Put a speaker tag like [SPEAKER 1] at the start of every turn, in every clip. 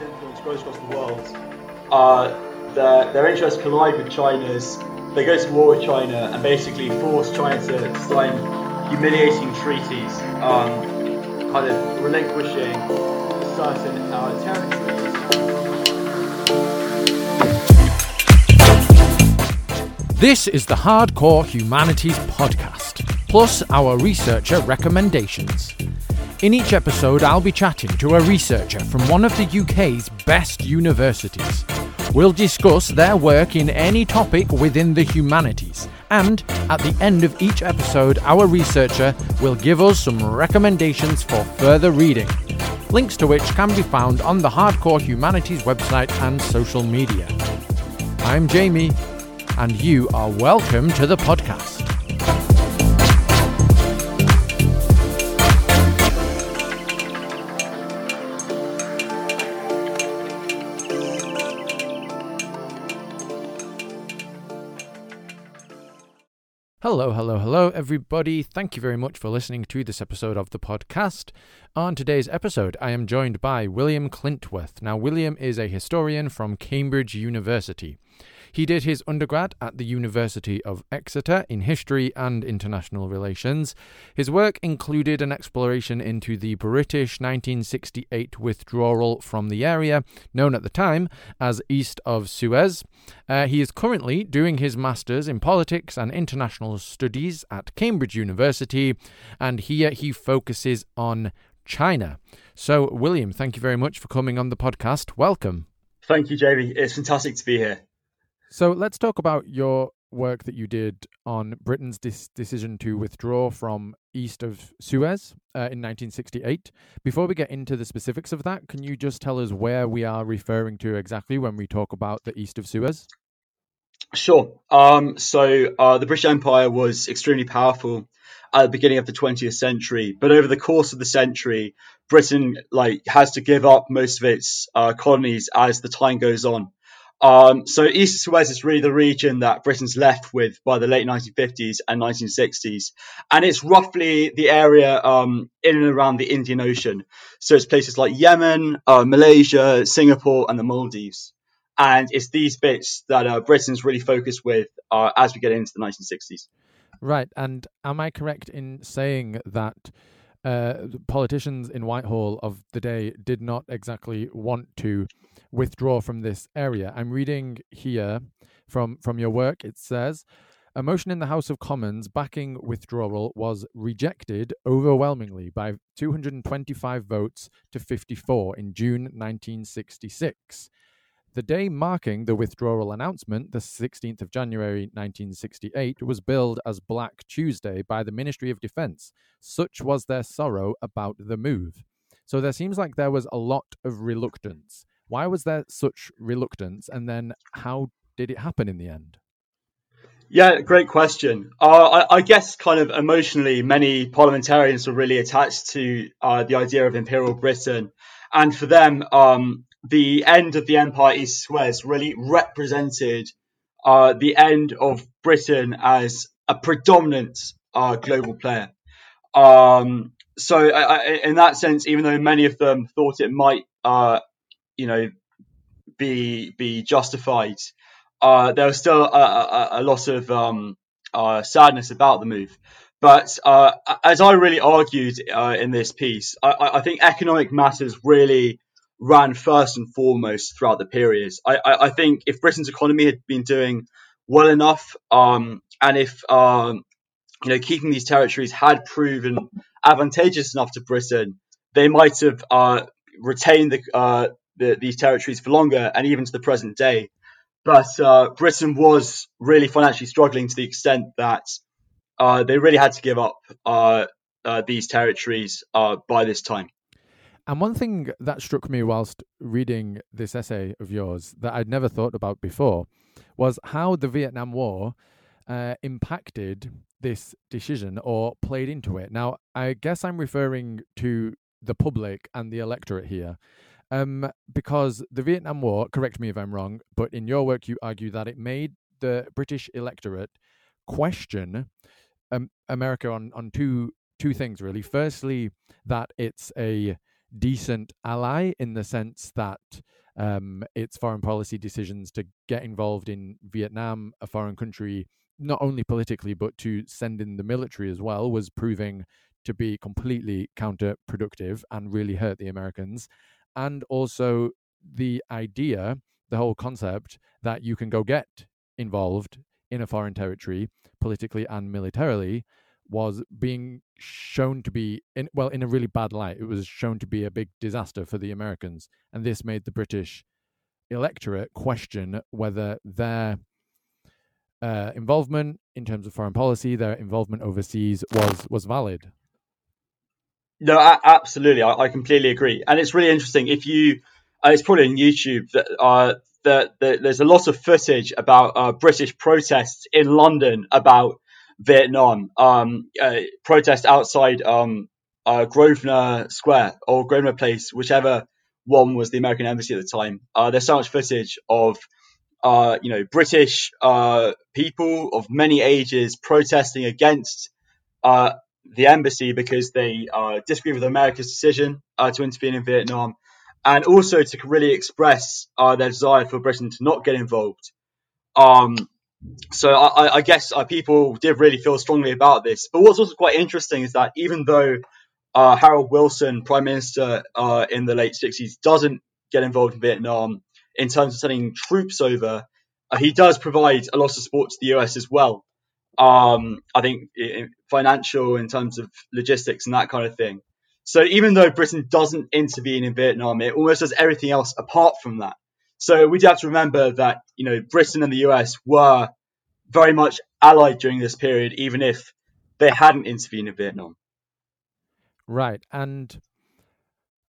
[SPEAKER 1] influence grows across the world, uh, their, their interests collide with China's. They go to war with China and basically force China to sign humiliating treaties, um, kind of relinquishing certain uh, territories.
[SPEAKER 2] This is the Hardcore Humanities Podcast, plus our researcher recommendations. In each episode, I'll be chatting to a researcher from one of the UK's best universities. We'll discuss their work in any topic within the humanities, and at the end of each episode, our researcher will give us some recommendations for further reading, links to which can be found on the Hardcore Humanities website and social media. I'm Jamie, and you are welcome to the podcast. Hello, everybody. Thank you very much for listening to this episode of the podcast. On today's episode, I am joined by William Klintworth. Now, William is a historian from Cambridge University. He did his undergrad at the University of Exeter in history and international relations. His work included an exploration into the British 1968 withdrawal from the area, known at the time as East of Suez. Uh, he is currently doing his master's in politics and international studies at Cambridge University, and here he focuses on China. So, William, thank you very much for coming on the podcast. Welcome.
[SPEAKER 1] Thank you, Jamie. It's fantastic to be here.
[SPEAKER 2] So let's talk about your work that you did on Britain's dis- decision to withdraw from east of Suez uh, in 1968. Before we get into the specifics of that, can you just tell us where we are referring to exactly when we talk about the east of Suez?
[SPEAKER 1] Sure. Um, so uh, the British Empire was extremely powerful at the beginning of the 20th century, but over the course of the century, Britain like has to give up most of its uh, colonies as the time goes on. Um, so East Suez is really the region that Britain's left with by the late 1950s and 1960s, and it's roughly the area um, in and around the Indian Ocean. So it's places like Yemen, uh, Malaysia, Singapore, and the Maldives. And it's these bits that uh, Britain's really focused with uh, as we get into the 1960s.
[SPEAKER 2] Right, and am I correct in saying that? Uh, politicians in Whitehall of the day did not exactly want to withdraw from this area. I'm reading here from from your work. It says. A motion in the House of Commons backing withdrawal was rejected overwhelmingly by 225 votes to 54 in June 1966. The day marking the withdrawal announcement, the 16th of January 1968, was billed as Black Tuesday by the Ministry of Defense. Such was their sorrow about the move. So there seems like there was a lot of reluctance. Why was there such reluctance? And then how did it happen in the end?
[SPEAKER 1] Yeah, great question. Uh, I, I, guess, kind of emotionally, many parliamentarians were really attached to uh, the idea of Imperial Britain. And for them, um, the end of the Empire East Suez really represented uh, the end of Britain as a predominant uh, global player. Um, so, I, I, in that sense, even though many of them thought it might uh, you know, be be justified. Uh, there was still a, a, a lot of um, uh, sadness about the move. But uh, as I really argued uh, in this piece, I, I, think economic matters really ran first and foremost throughout the period. I, I think if Britain's economy had been doing well enough, um, and if um, you know keeping these territories had proven advantageous enough to Britain, they might have uh, retained the, uh, the, these territories for longer and even to the present day. But uh, Britain was really financially struggling to the extent that uh, they really had to give up uh, uh these territories uh, by this time.
[SPEAKER 2] And one thing that struck me whilst reading this essay of yours that I'd never thought about before was how the Vietnam War uh, impacted this decision or played into it. Now, I guess I'm referring to the public and the electorate here. Um, because the Vietnam War, correct me if I'm wrong, but in your work you argue that it made the British electorate question um, America on, on two two things really. Firstly, that it's a decent ally in the sense that um, its foreign policy decisions to get involved in Vietnam, a foreign country, not only politically but to send in the military as well, was proving to be completely counterproductive and really hurt the Americans. And also the idea, the whole concept that you can go get involved in a foreign territory politically and militarily was being shown to be in well in a really bad light. It was shown to be a big disaster for the americans and this made the british electorate question whether their uh, involvement in terms of foreign policy their involvement overseas was was valid
[SPEAKER 1] no absolutely. I, I completely agree. And it's really interesting. If you uh, it's probably on youtube that uh, that, that there's a lot of footage about uh, british protests in london about Vietnam, um, uh, protest outside um, uh, Grosvenor Square or Grosvenor Place, whichever one was the American embassy at the time. Uh, there's so much footage of uh, you know British uh, people of many ages protesting against uh, the embassy because they disagree with America's decision to intervene in Vietnam, and also to really express their desire for Britain to not get involved. Um, so I, I guess uh, people did really feel strongly about this. But what's also quite interesting is that even though uh, Harold Wilson, Prime Minister uh, in the late 60s, doesn't get involved in Vietnam in terms of sending troops over, uh, he does provide a lot of support to the US as well. Um, I think in financial, in terms of logistics and that kind of thing. So even though Britain doesn't intervene in Vietnam, it almost does everything else apart from that. So we do have to remember that you know Britain and the US were very much allied during this period, even if they hadn't intervened in Vietnam.
[SPEAKER 2] Right, and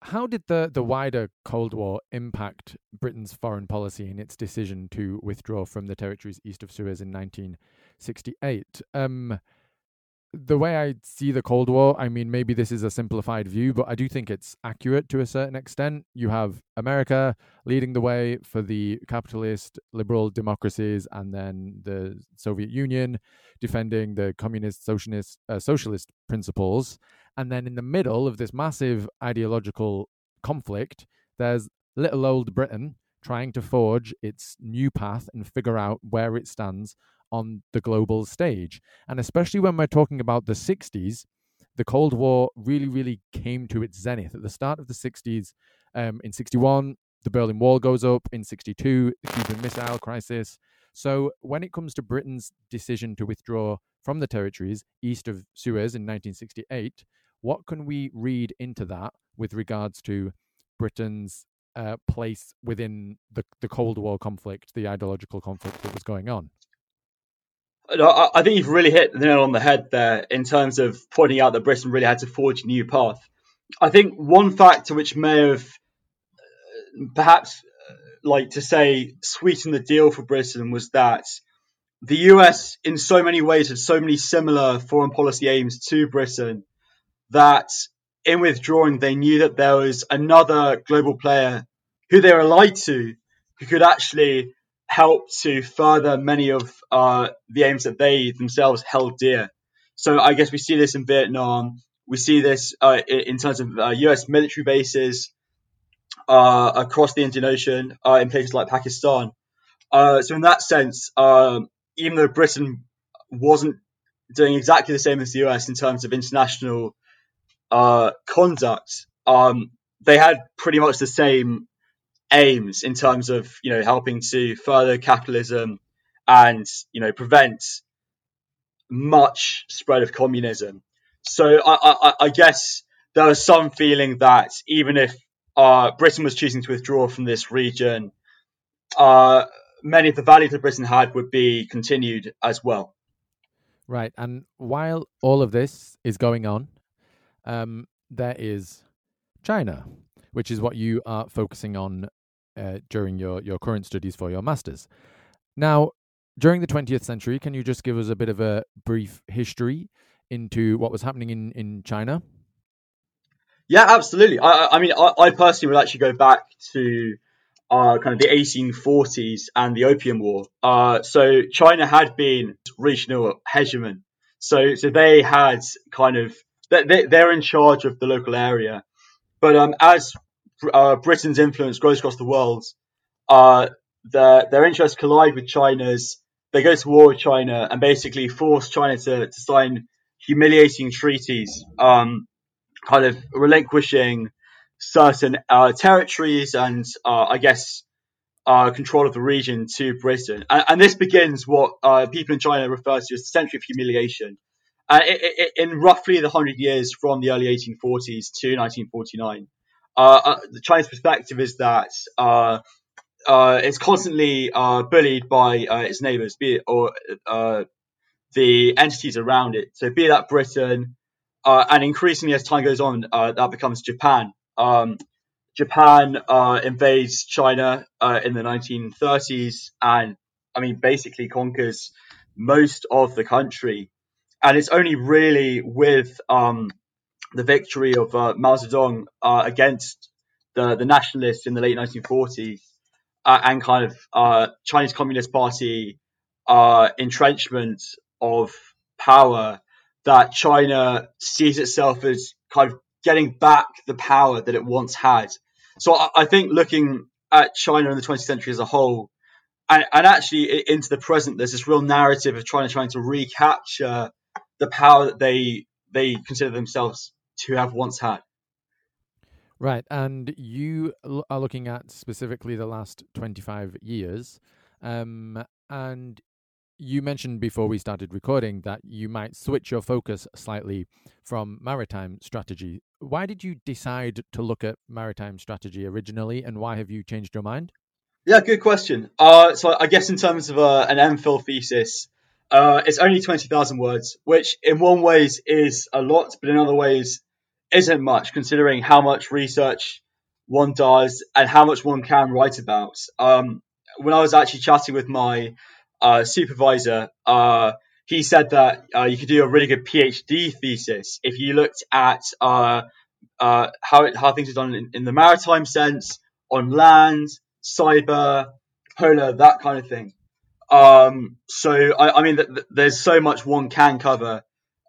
[SPEAKER 2] how did the the wider Cold War impact Britain's foreign policy in its decision to withdraw from the territories east of Suez in 1968? Um, the way I see the Cold War, I mean, maybe this is a simplified view, but I do think it's accurate to a certain extent. You have America leading the way for the capitalist liberal democracies, and then the Soviet Union defending the communist socialist uh, socialist principles. And then in the middle of this massive ideological conflict, there's little old Britain trying to forge its new path and figure out where it stands on the global stage. And especially when we're talking about the 60s, the Cold War really, really came to its zenith. At the start of the 60s, um, in 61, the Berlin Wall goes up. In 62, the Cuban Missile Crisis. So when it comes to Britain's decision to withdraw from the territories east of Suez in 1968, what can we read into that with regards to Britain's uh, place within the, the Cold War conflict, the ideological conflict that was going on?
[SPEAKER 1] I think you've really hit the nail on the head there in terms of pointing out that Britain really had to forge a new path. I think one factor which may have perhaps, like to say, sweetened the deal for Britain was that the US, in so many ways, had so many similar foreign policy aims to Britain that in withdrawing, they knew that there was another global player who they were allied to who could actually help to further many of uh, the aims that they themselves held dear. So I guess we see this in Vietnam. We see this uh, in terms of uh, U.S. military bases uh, across the Indian Ocean uh, in places like Pakistan. Uh, so in that sense, um, even though Britain wasn't doing exactly the same as the US in terms of international conduct, um, they had pretty much the same aims in terms of you know helping to further capitalism and you know prevent much spread of communism. So I, I, I guess there was some feeling that even if uh, Britain was choosing to withdraw from this region, uh, many of the values that Britain had would be continued as well.
[SPEAKER 2] Right, and while all of this is going on, um, there is China, which is what you are focusing on uh, during your, your current studies for your masters. Now, during the 20th century, can you just give us a bit of a brief history into what was happening in, in China?
[SPEAKER 1] Yeah, absolutely. I, I mean, I, I, personally would actually go back to uh, kind of the 1840s and the Opium War. Uh, so China had been regional hegemon. So, so they had kind of they, they're in charge of the local area, But um, as uh, Britain's influence grows across the world, uh, their their interests collide with China's. They go to war with China and basically force China to, to sign humiliating treaties, um, kind of relinquishing certain uh, territories and uh, I guess uh, control of the region to Britain. And, and this begins what uh, people in China refer to as the century of humiliation. Uh, it, it, in roughly the 100 years from the early 1840s to 1949, uh, the Chinese perspective is that it's constantly bullied by its neighbors, be it or the entities around it. So be that Britain, and increasingly as time goes on, that becomes Japan. Um, Japan uh, invades China uh, in the 1930s and, I mean, basically conquers most of the country. And it's only really with um, the victory of uh, Mao Zedong uh, against the, the nationalists in the late 1940s uh, and kind of uh, Chinese Communist Party entrenchment of power that China sees itself as kind of getting back the power that it once had. So I, I think looking at China in the 20th century as a whole, and, and, actually into the present, there's this real narrative of China trying to recapture the power that they they consider themselves to have once had.
[SPEAKER 2] Right, and you are looking at specifically the last 25 years, um, and you mentioned before we started recording that you might switch your focus slightly from maritime strategy. Why did you decide to look at maritime strategy originally, and why have you changed your mind?
[SPEAKER 1] Yeah, good question. Uh, so I guess in terms of uh, an MPhil thesis, uh, it's only 20,000 words, which in one ways is a lot, but in other ways isn't much, considering how much research one does and how much one can write about. Um, when I was actually chatting with my uh, supervisor, uh, he said that uh, you could do a really good PhD thesis if you looked at uh, uh, how it, how things are done in, in, the maritime sense, on land, cyber, polar, that kind of thing. Um, so I, I mean, th- th- there's so much one can cover.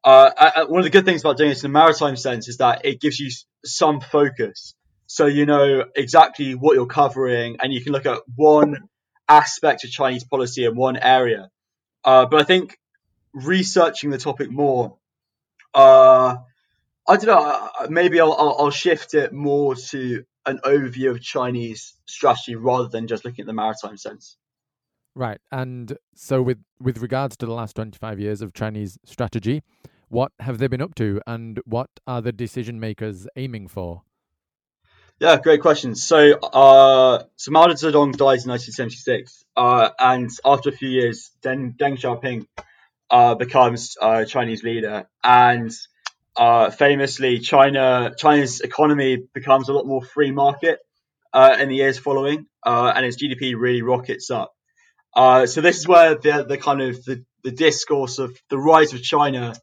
[SPEAKER 1] Uh, one of the good things about doing this in a maritime sense is that it gives you some focus. So you know exactly what you're covering, and you can look at one aspect of Chinese policy in one area. Uh, but I think researching the topic more, uh, I don't know, maybe I'll, I'll, I'll, shift it more to an overview of Chinese strategy rather than just looking at the maritime sense.
[SPEAKER 2] Right. And so, with, with regards to the last 25 years of Chinese strategy, what have they been up to and what are the decision makers aiming for?
[SPEAKER 1] Yeah, great question. So, uh, so Mao Zedong dies in 1976, uh, and after a few years, then Deng Xiaoping uh, becomes uh, Chinese leader, and uh, famously, China China's economy becomes a lot more free market uh, in the years following, uh, and its GDP really rockets up. Uh, so this is where the the kind of the, the discourse of the rise of China,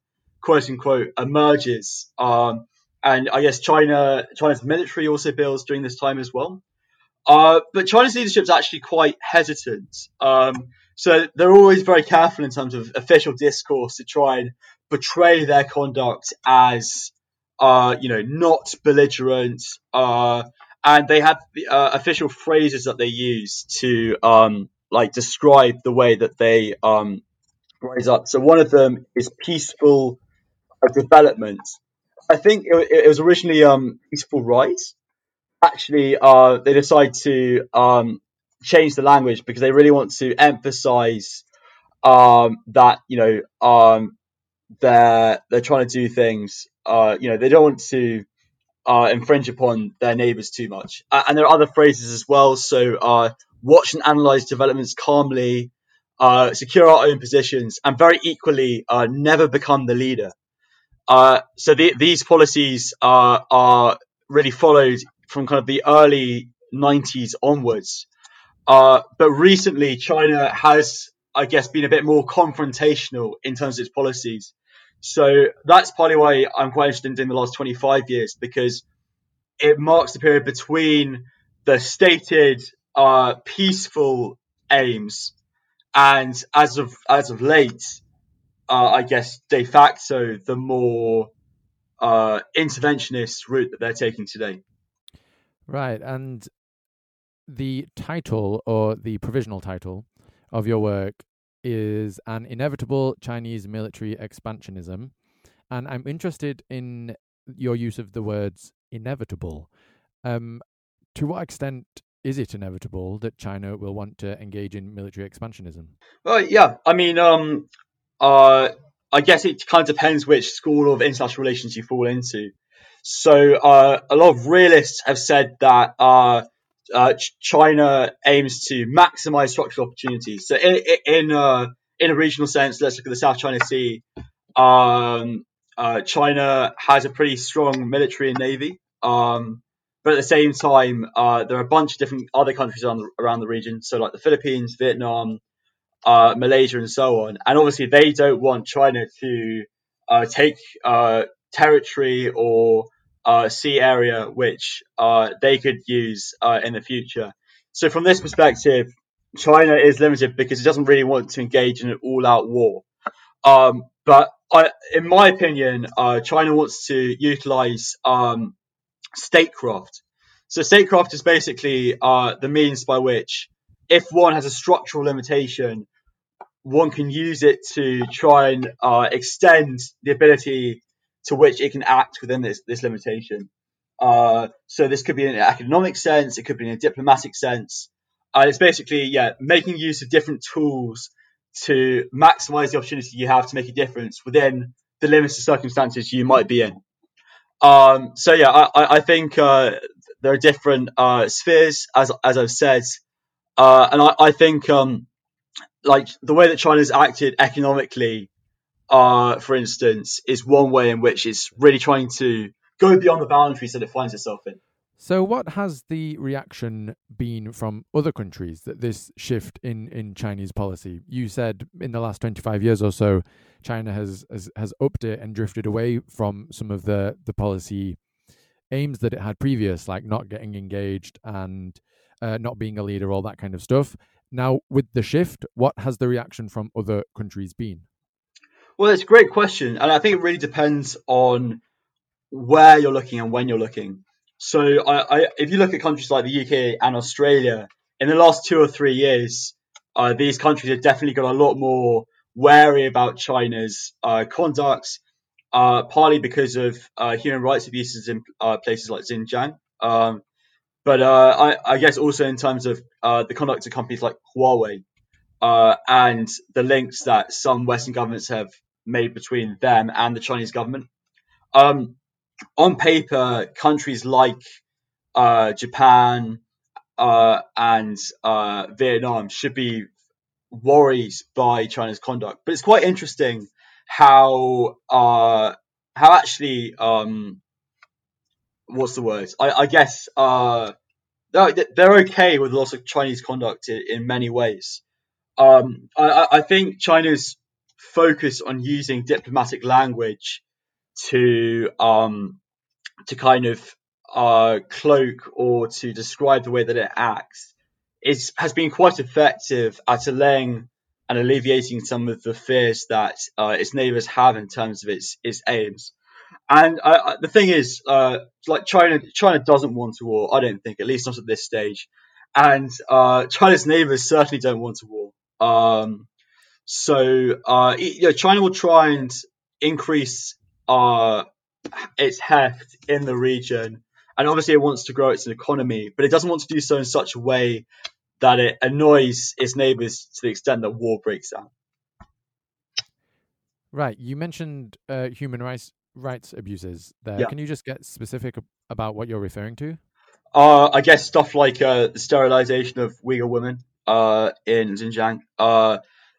[SPEAKER 1] quote unquote, emerges. Um, and I guess China China's military also builds during this time as well. Uh, but China's leadership is actually quite hesitant. Um, so they're always very careful in terms of official discourse to try and portray their conduct as, uh, you know, not belligerent. Uh, and they have uh, official phrases that they use to um, like describe the way that they um, rise up. So one of them is peaceful development, I think it, it was originally um, Peaceful Rise. Actually, uh, they decide to um, change the language because they really want to emphasize um, that you know um, they're they're trying to do things. Uh, you know, they don't want to uh, infringe upon their neighbors too much. Uh, and there are other phrases as well. So, uh, watch and analyze developments calmly, uh, secure our own positions, and very equally, uh, never become the leader. Uh, so the, these policies are are really followed from kind of the early 90s onwards. Uh, but recently, China has, I guess, been a bit more confrontational in terms of its policies. So that's partly why I'm quite interested in the last 25 years because it marks the period between the stated uh, peaceful aims and as of as of late, uh, I guess, de facto, the more uh, interventionist route that they're taking today.
[SPEAKER 2] Right, and the title or the provisional title of your work is An Inevitable Chinese Military Expansionism. And I'm interested in your use of the words inevitable. Um, to what extent is it inevitable that China will want to engage in military expansionism?
[SPEAKER 1] Well, yeah. I mean, um, uh, I guess it kind of depends which school of international relations you fall into. So, uh, a lot of realists have said that uh, uh, China aims to maximize structural opportunities. So, in in, uh, in a regional sense, let's look at the South China Sea. Um, uh, China has a pretty strong military and navy. Um, but at the same time, uh, there are a bunch of different other countries around the, around the region. So like the Philippines, Vietnam, uh, Malaysia, and so on. And obviously, they don't want China to uh, take uh, territory or uh, sea area which uh, they could use in the future. So from this perspective, China is limited because it doesn't really want to engage in an all-out war. Um, but I, in my opinion, China wants to utilize um, statecraft. So statecraft is basically uh, the means by which, if one has a structural limitation, one can use it to try and uh, extend the ability to which it can act within this, this limitation. Uh, so this could be in an economic sense, it could be in a diplomatic sense. Uh, it's basically, yeah, making use of different tools to maximize the opportunity you have to make a difference within the limits of circumstances you might be in. Um, so yeah, I, I think uh, there are different uh, spheres, as as I've said, uh, and I, I think um, like the way that China's acted economically, uh, for instance, is one way in which it's really trying to go beyond the boundaries that it finds itself in.
[SPEAKER 2] So, what has the reaction been from other countries that this shift in, in Chinese policy? You said in the last 25 years or so, China has, has, has upped it and drifted away from some of the, the policy aims that it had previous, like not getting engaged and uh, not being a leader, all that kind of stuff. Now, with the shift, what has the reaction from other countries been?
[SPEAKER 1] Well, it's a great question. And I think it really depends on where you're looking and when you're looking. So I, I, if you look at countries like the UK and Australia, in the last two or three years, uh, these countries have definitely got a lot more wary about China's uh, conduct, uh, partly because of uh, human rights abuses in uh, places like Xinjiang. Um, but uh, I, I, guess also in terms of the conduct of companies like Huawei and the links that some Western governments have made between them and the Chinese government. Um, on paper, countries like uh, Japan uh, and uh, Vietnam should be worried by China's conduct, but it's quite interesting how uh, how actually um, what's the word? I, I guess uh, they're, they're okay with lots of Chinese conduct in, in many ways. Um, I, I think China's focus on using diplomatic language to um, to kind of uh, cloak or to describe the way that it acts is has been quite effective at allaying and alleviating some of the fears that uh, its neighbours have in terms of its its aims. And uh, the thing is, uh, like China, China doesn't want a war. I don't think, at least not at this stage. And uh, China's neighbours certainly don't want a war. Um, so, uh, you know, China will try and increase uh, its heft in the region, and obviously it wants to grow its economy, but it doesn't want to do so in such a way that it annoys its neighbors to the extent that war breaks out.
[SPEAKER 2] Right. You mentioned uh, human rights rights abuses there. Yeah. Can you just get specific about what you're referring to?
[SPEAKER 1] Uh, I guess stuff like uh, the sterilization of Uyghur women uh, in Xinjiang.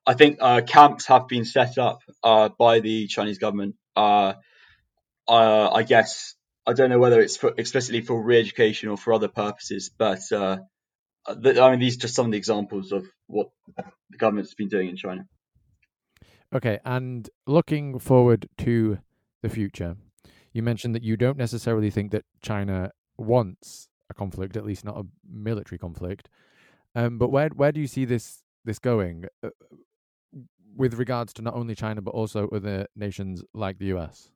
[SPEAKER 1] Uh, I think uh, camps have been set up uh, by the Chinese government. Uh, uh, I guess I don't know whether it's for, explicitly for re-education or for other purposes, but uh, I mean these are just some of the examples of what the government's been doing in China.
[SPEAKER 2] Okay, and looking forward to the future, you mentioned that you don't necessarily think that China wants a conflict, at least not a military conflict. Um, but where where do you see this this going? With regards to not only China but also other nations like the US?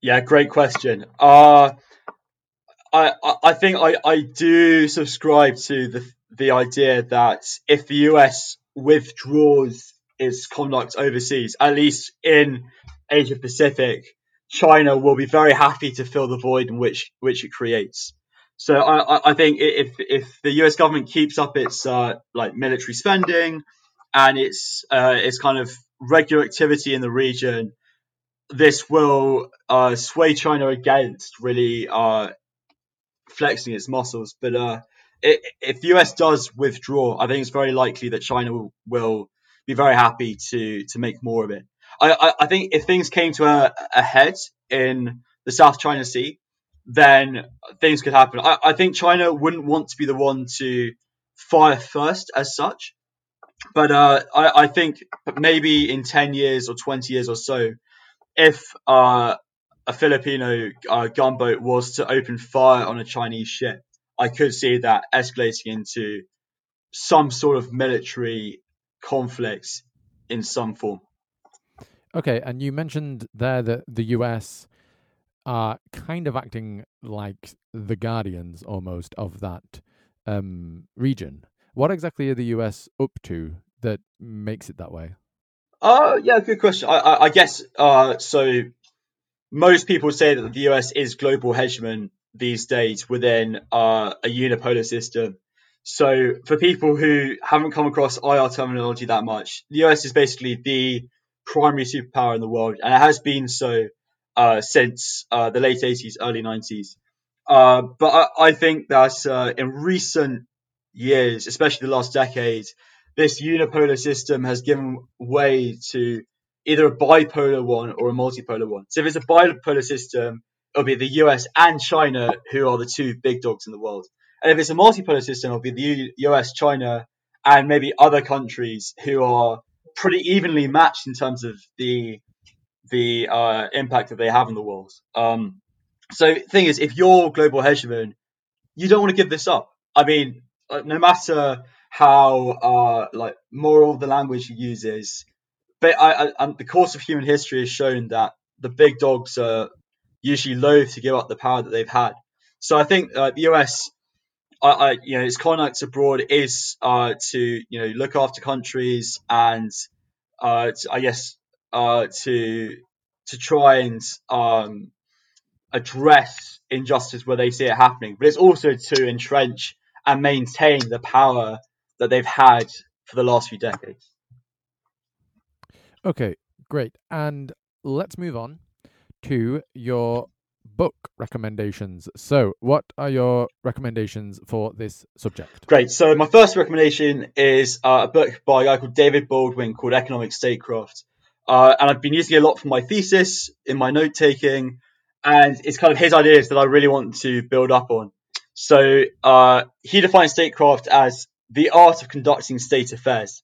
[SPEAKER 1] Yeah, great question. Uh, I, I think I, I do subscribe to the the idea that if the US withdraws its conduct overseas, at least in Asia Pacific, China will be very happy to fill the void in which which it creates. So I, I think if if the U.S. government keeps up its uh, like military spending and its uh, its kind of regular activity in the region, this will uh, sway China against really uh, flexing its muscles. But uh, it, if the US does withdraw, I think it's very likely that China will, will be very happy to to make more of it. I, I, I think if things came to a, a head in the South China Sea, then things could happen. I, I think China wouldn't want to be the one to fire first as such. But uh, I, I, think maybe in 10 years or 20 years or so, if uh, a Filipino uh, gunboat was to open fire on a Chinese ship, I could see that escalating into some sort of military conflicts in some form.
[SPEAKER 2] Okay, and you mentioned there that the US are kind of acting like the guardians almost of that um, region. What exactly are the US up to that makes it that way?
[SPEAKER 1] Uh, yeah, good question. I, I, I guess uh, so. Most people say that the US is global hegemon these days within uh, a unipolar system. So, for people who haven't come across IR terminology that much, the US is basically the primary superpower in the world, and it has been so uh, since uh, the late 80s, early 90s. Uh, but I, I, think that uh, in recent years, especially the last decade, this unipolar system has given way to either a bipolar one or a multipolar one. So if it's a bipolar system, it'll be the US and China who are the two big dogs in the world. And if it's a multipolar system, it'll be the US, China, and maybe other countries who are pretty evenly matched in terms of the the uh, impact that they have in the world. Um, so thing is, if you're global hegemon, you don't want to give this up. I mean, uh, no matter how uh, like moral the language you use is, but I, I, the course of human history has shown that the big dogs are usually loath to give up the power that they've had. So I think uh, the US, I, you know, its conduct abroad is uh, to you know look after countries and uh, to, I guess uh, to to try and um, address injustice where they see it happening, but it's also to entrench and maintain the power that they've had for the last few decades.
[SPEAKER 2] Okay, great. And let's move on to your book recommendations. So, what are your recommendations for this subject?
[SPEAKER 1] Great. So, my first recommendation is uh, a book by a guy called David Baldwin called Economic Statecraft. Uh, and I've been using it a lot for my thesis, in my note taking, and it's kind of his ideas that I really want to build up on. So, uh, he defines statecraft as the art of conducting state affairs.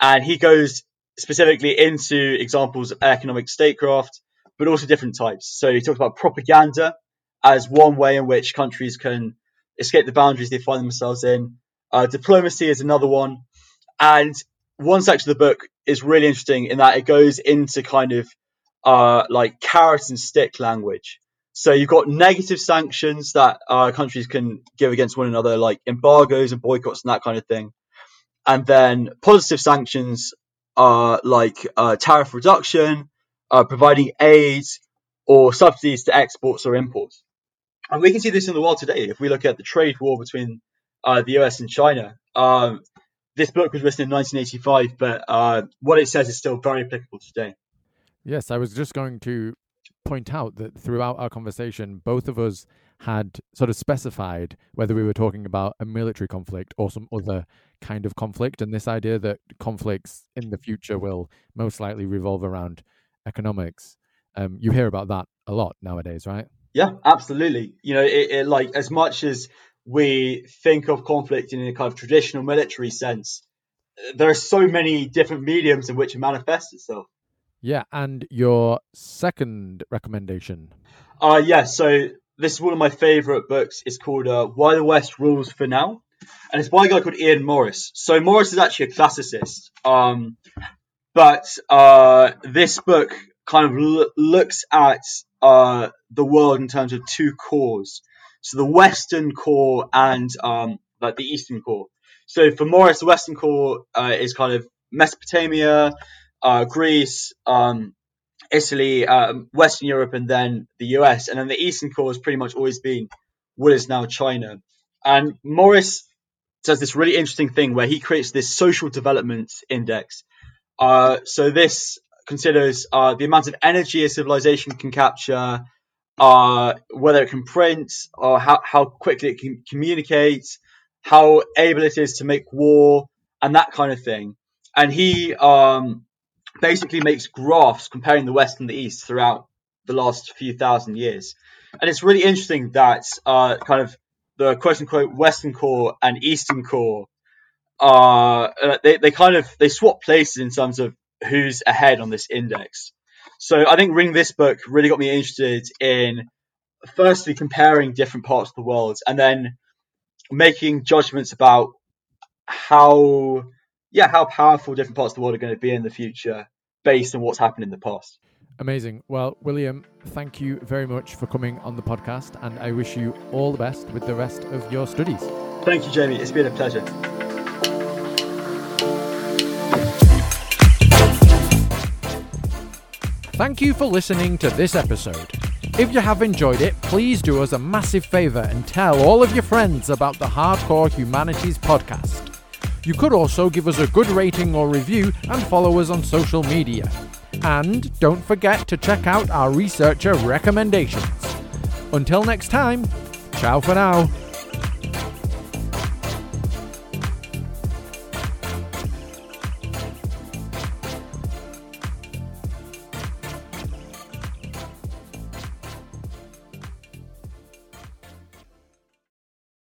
[SPEAKER 1] And he goes specifically into examples of economic statecraft, but also different types. So he talks about propaganda as one way in which countries can escape the boundaries they find themselves in. Uh, diplomacy is another one. And one section of the book is really interesting in that it goes into kind of uh, like carrot and stick language. So you've got negative sanctions that uh, countries can give against one another, like embargoes and boycotts and that kind of thing. And then positive sanctions are like uh, tariff reduction, uh, providing aid or subsidies to exports or imports. And we can see this in the world today. If we look at the trade war between uh, the US and China, um, this book was written in 1985, but uh, what it says is still very applicable today.
[SPEAKER 2] Yes, I was just going to point out that throughout our conversation, both of us had sort of specified whether we were talking about a military conflict or some other kind of conflict, and this idea that conflicts in the future will most likely revolve around economics. Um, you hear about that a lot nowadays, right?
[SPEAKER 1] Yeah, absolutely. You know, it, it, like as much as we think of conflict in a kind of traditional military sense, there are so many different mediums in which it manifests itself.
[SPEAKER 2] Yeah, and your second recommendation?
[SPEAKER 1] Uh, yeah, so this is one of my favorite books. It's called uh, Why the West Rules for Now, and it's by a guy called Ian Morris. So Morris is actually a classicist, um, but uh, this book kind of l- looks at uh, the world in terms of two cores. So the Western core and um, like the Eastern core. So for Morris, the Western core uh, is kind of Mesopotamia, uh, Greece, um, Italy, um, Western Europe, and then the US. And then the Eastern core has pretty much always been what is now China. And Morris does this really interesting thing where he creates this social development index. Uh, so this considers uh, the amount of energy a civilization can capture, uh, whether it can print, or how, how quickly it can communicate, how able it is to make war, and that kind of thing. And he um, basically makes graphs comparing the West and the East throughout the last few thousand years. And it's really interesting that uh, kind of the quote unquote Western core and Eastern core are uh, they, they kind of they swap places in terms of who's ahead on this index. So I think reading this book really got me interested in firstly comparing different parts of the world and then making judgments about how yeah how powerful different parts of the world are going to be in the future based on what's happened in the past.
[SPEAKER 2] Amazing. Well, William, thank you very much for coming on the podcast, and I wish you all the best with the rest of your studies.
[SPEAKER 1] Thank you, Jamie. It's been a pleasure.
[SPEAKER 2] Thank you for listening to this episode. If you have enjoyed it, please do us a massive favour and tell all of your friends about the Hardcore Humanities podcast. You could also give us a good rating or review and follow us on social media. And don't forget to check out our researcher recommendations. Until next time, ciao for now.